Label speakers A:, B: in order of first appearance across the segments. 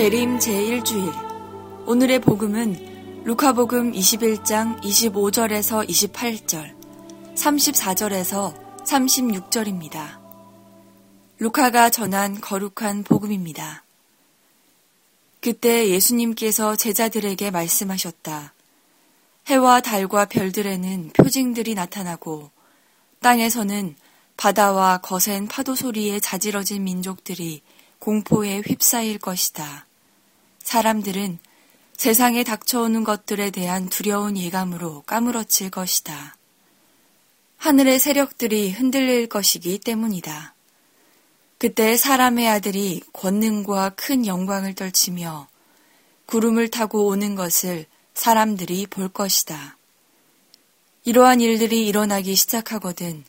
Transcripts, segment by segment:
A: 대림 제1주일 오늘의 복음은 루카복음 21장 25절에서 28절, 34절에서 36절입니다. 루카가 전한 거룩한 복음입니다. 그때 예수님께서 제자들에게 말씀하셨다. 해와 달과 별들에는 표징들이 나타나고 땅에서는 바다와 거센 파도 소리에 자지러진 민족들이 공포에 휩싸일 것이다. 사람들은 세상에 닥쳐오는 것들에 대한 두려운 예감으로 까무러칠 것이다. 하늘의 세력들이 흔들릴 것이기 때문이다. 그때 사람의 아들이 권능과 큰 영광을 떨치며 구름을 타고 오는 것을 사람들이 볼 것이다. 이러한 일들이 일어나기 시작하거든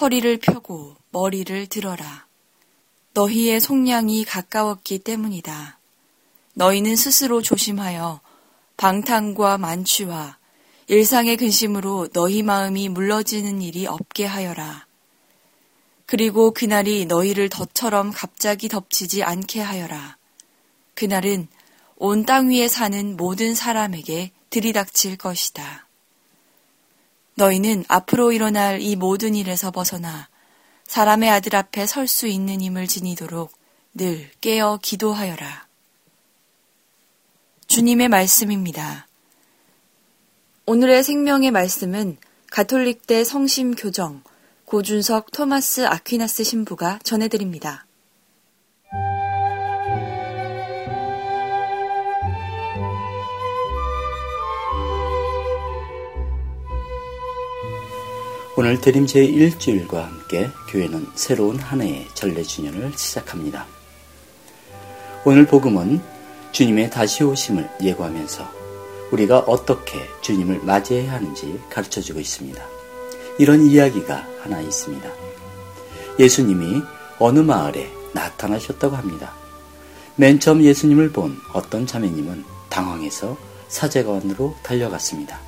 A: 허리를 펴고 머리를 들어라. 너희의 속량이 가까웠기 때문이다. 너희는 스스로 조심하여 방탕과 만취와 일상의 근심으로 너희 마음이 물러지는 일이 없게 하여라. 그리고 그날이 너희를 덫처럼 갑자기 덮치지 않게 하여라. 그날은 온 땅 위에 사는 모든 사람에게 들이닥칠 것이다. 너희는 앞으로 일어날 이 모든 일에서 벗어나 사람의 아들 앞에 설 수 있는 힘을 지니도록 늘 깨어 기도하여라. 주님의 말씀입니다. 오늘의 생명의 말씀은 가톨릭대 성심 교정 고준석 토마스 아퀴나스 신부가 전해드립니다.
B: 오늘 대림 제1주일과 함께 교회는 새로운 한 해의 전례 주년을 시작합니다. 오늘 복음은 주님의 다시 오심을 예고하면서 우리가 어떻게 주님을 맞이해야 하는지 가르쳐 주고 있습니다. 이런 이야기가 하나 있습니다. 예수님이 어느 마을에 나타나셨다고 합니다. 맨 처음 예수님을 본 어떤 자매님은 당황해서 사제관으로 달려갔습니다.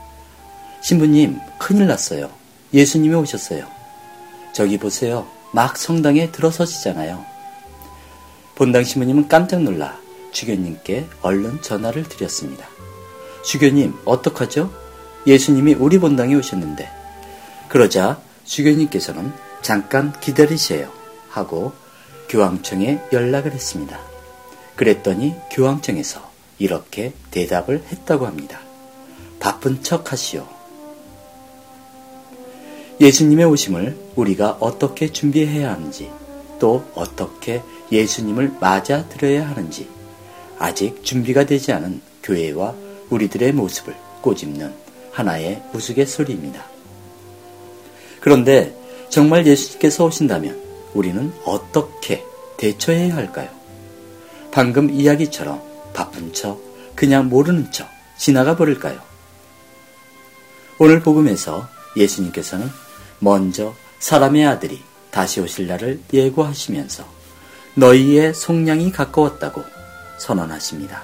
B: 신부님, 큰일 났어요. 예수님이 오셨어요. 저기 보세요. 막 성당에 들어서시잖아요. 본당 신부님은 깜짝 놀라 주교님께 얼른 전화를 드렸습니다. 주교님, 어떡하죠? 예수님이 우리 본당에 오셨는데. 그러자 주교님께서는 잠깐 기다리세요. 하고 교황청에 연락을 했습니다. 그랬더니 교황청에서 이렇게 대답을 했다고 합니다. 바쁜 척 하시오. 예수님의 오심을 우리가 어떻게 준비해야 하는지 또 어떻게 예수님을 맞아 들어야 하는지 아직 준비가 되지 않은 교회와 우리들의 모습을 꼬집는 하나의 우스갯소리입니다. 그런데 정말 예수님께서 오신다면 우리는 어떻게 대처해야 할까요? 방금 이야기처럼 바쁜 척, 그냥 모르는 척 지나가 버릴까요? 오늘 복음에서 예수님께서는 먼저 사람의 아들이 다시 오실 날을 예고하시면서 너희의 속량이 가까웠다고 선언하십니다.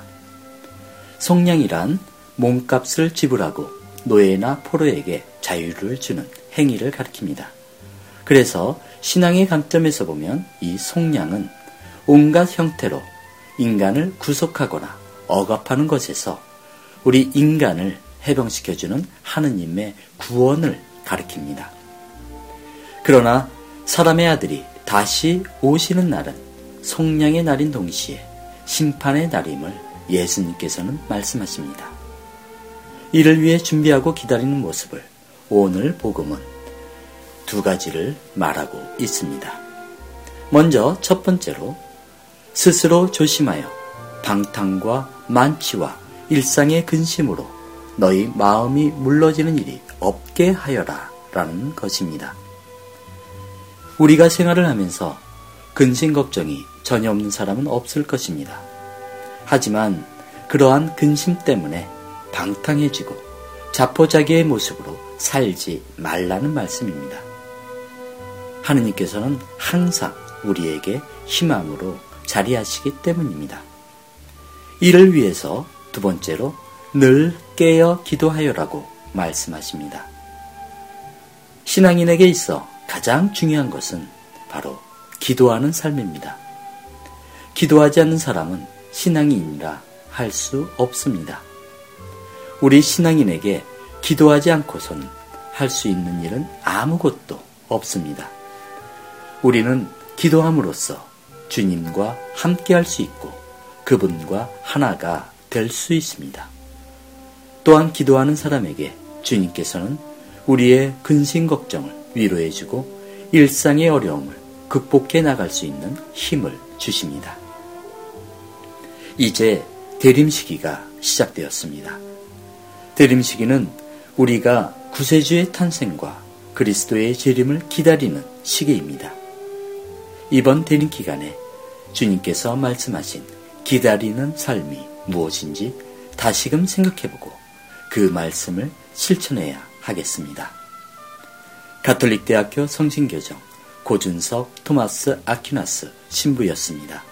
B: 속량이란 몸값을 지불하고 노예나 포로에게 자유를 주는 행위를 가리킵니다. 그래서 신앙의 관점에서 보면 이 속량은 온갖 형태로 인간을 구속하거나 억압하는 것에서 우리 인간을 해방시켜주는 하느님의 구원을 가리킵니다. 그러나 사람의 아들이 다시 오시는 날은 속량의 날인 동시에 심판의 날임을 예수님께서는 말씀하십니다. 이를 위해 준비하고 기다리는 모습을 오늘 복음은 두 가지를 말하고 있습니다. 먼저 첫 번째로 스스로 조심하여 방탕과 만취와 일상의 근심으로 너희 마음이 물러지는 일이 없게 하여라 라는 것입니다. 우리가 생활을 하면서 근심 걱정이 전혀 없는 사람은 없을 것입니다. 하지만 그러한 근심 때문에 방탕해지고 자포자기의 모습으로 살지 말라는 말씀입니다. 하느님께서는 항상 우리에게 희망으로 자리하시기 때문입니다. 이를 위해서 두 번째로 늘 깨어 기도하여라고 말씀하십니다. 신앙인에게 있어 가장 중요한 것은 바로 기도하는 삶입니다. 기도하지 않는 사람은 신앙인이라 할 수 없습니다. 우리 신앙인에게 기도하지 않고선 할 수 있는 일은 아무것도 없습니다. 우리는 기도함으로써 주님과 함께 할 수 있고 그분과 하나가 될 수 있습니다. 또한 기도하는 사람에게 주님께서는 우리의 근심 걱정을 위로해주고 일상의 어려움을 극복해 나갈 수 있는 힘을 주십니다. 이제 대림 시기가 시작되었습니다. 대림 시기는 우리가 구세주의 탄생과 그리스도의 재림을 기다리는 시기입니다. 이번 대림 기간에 주님께서 말씀하신 기다리는 삶이 무엇인지 다시금 생각해보고 그 말씀을 실천해야 하겠습니다. 가톨릭대학교 성신교정 고준석 토마스 아퀴나스 신부였습니다.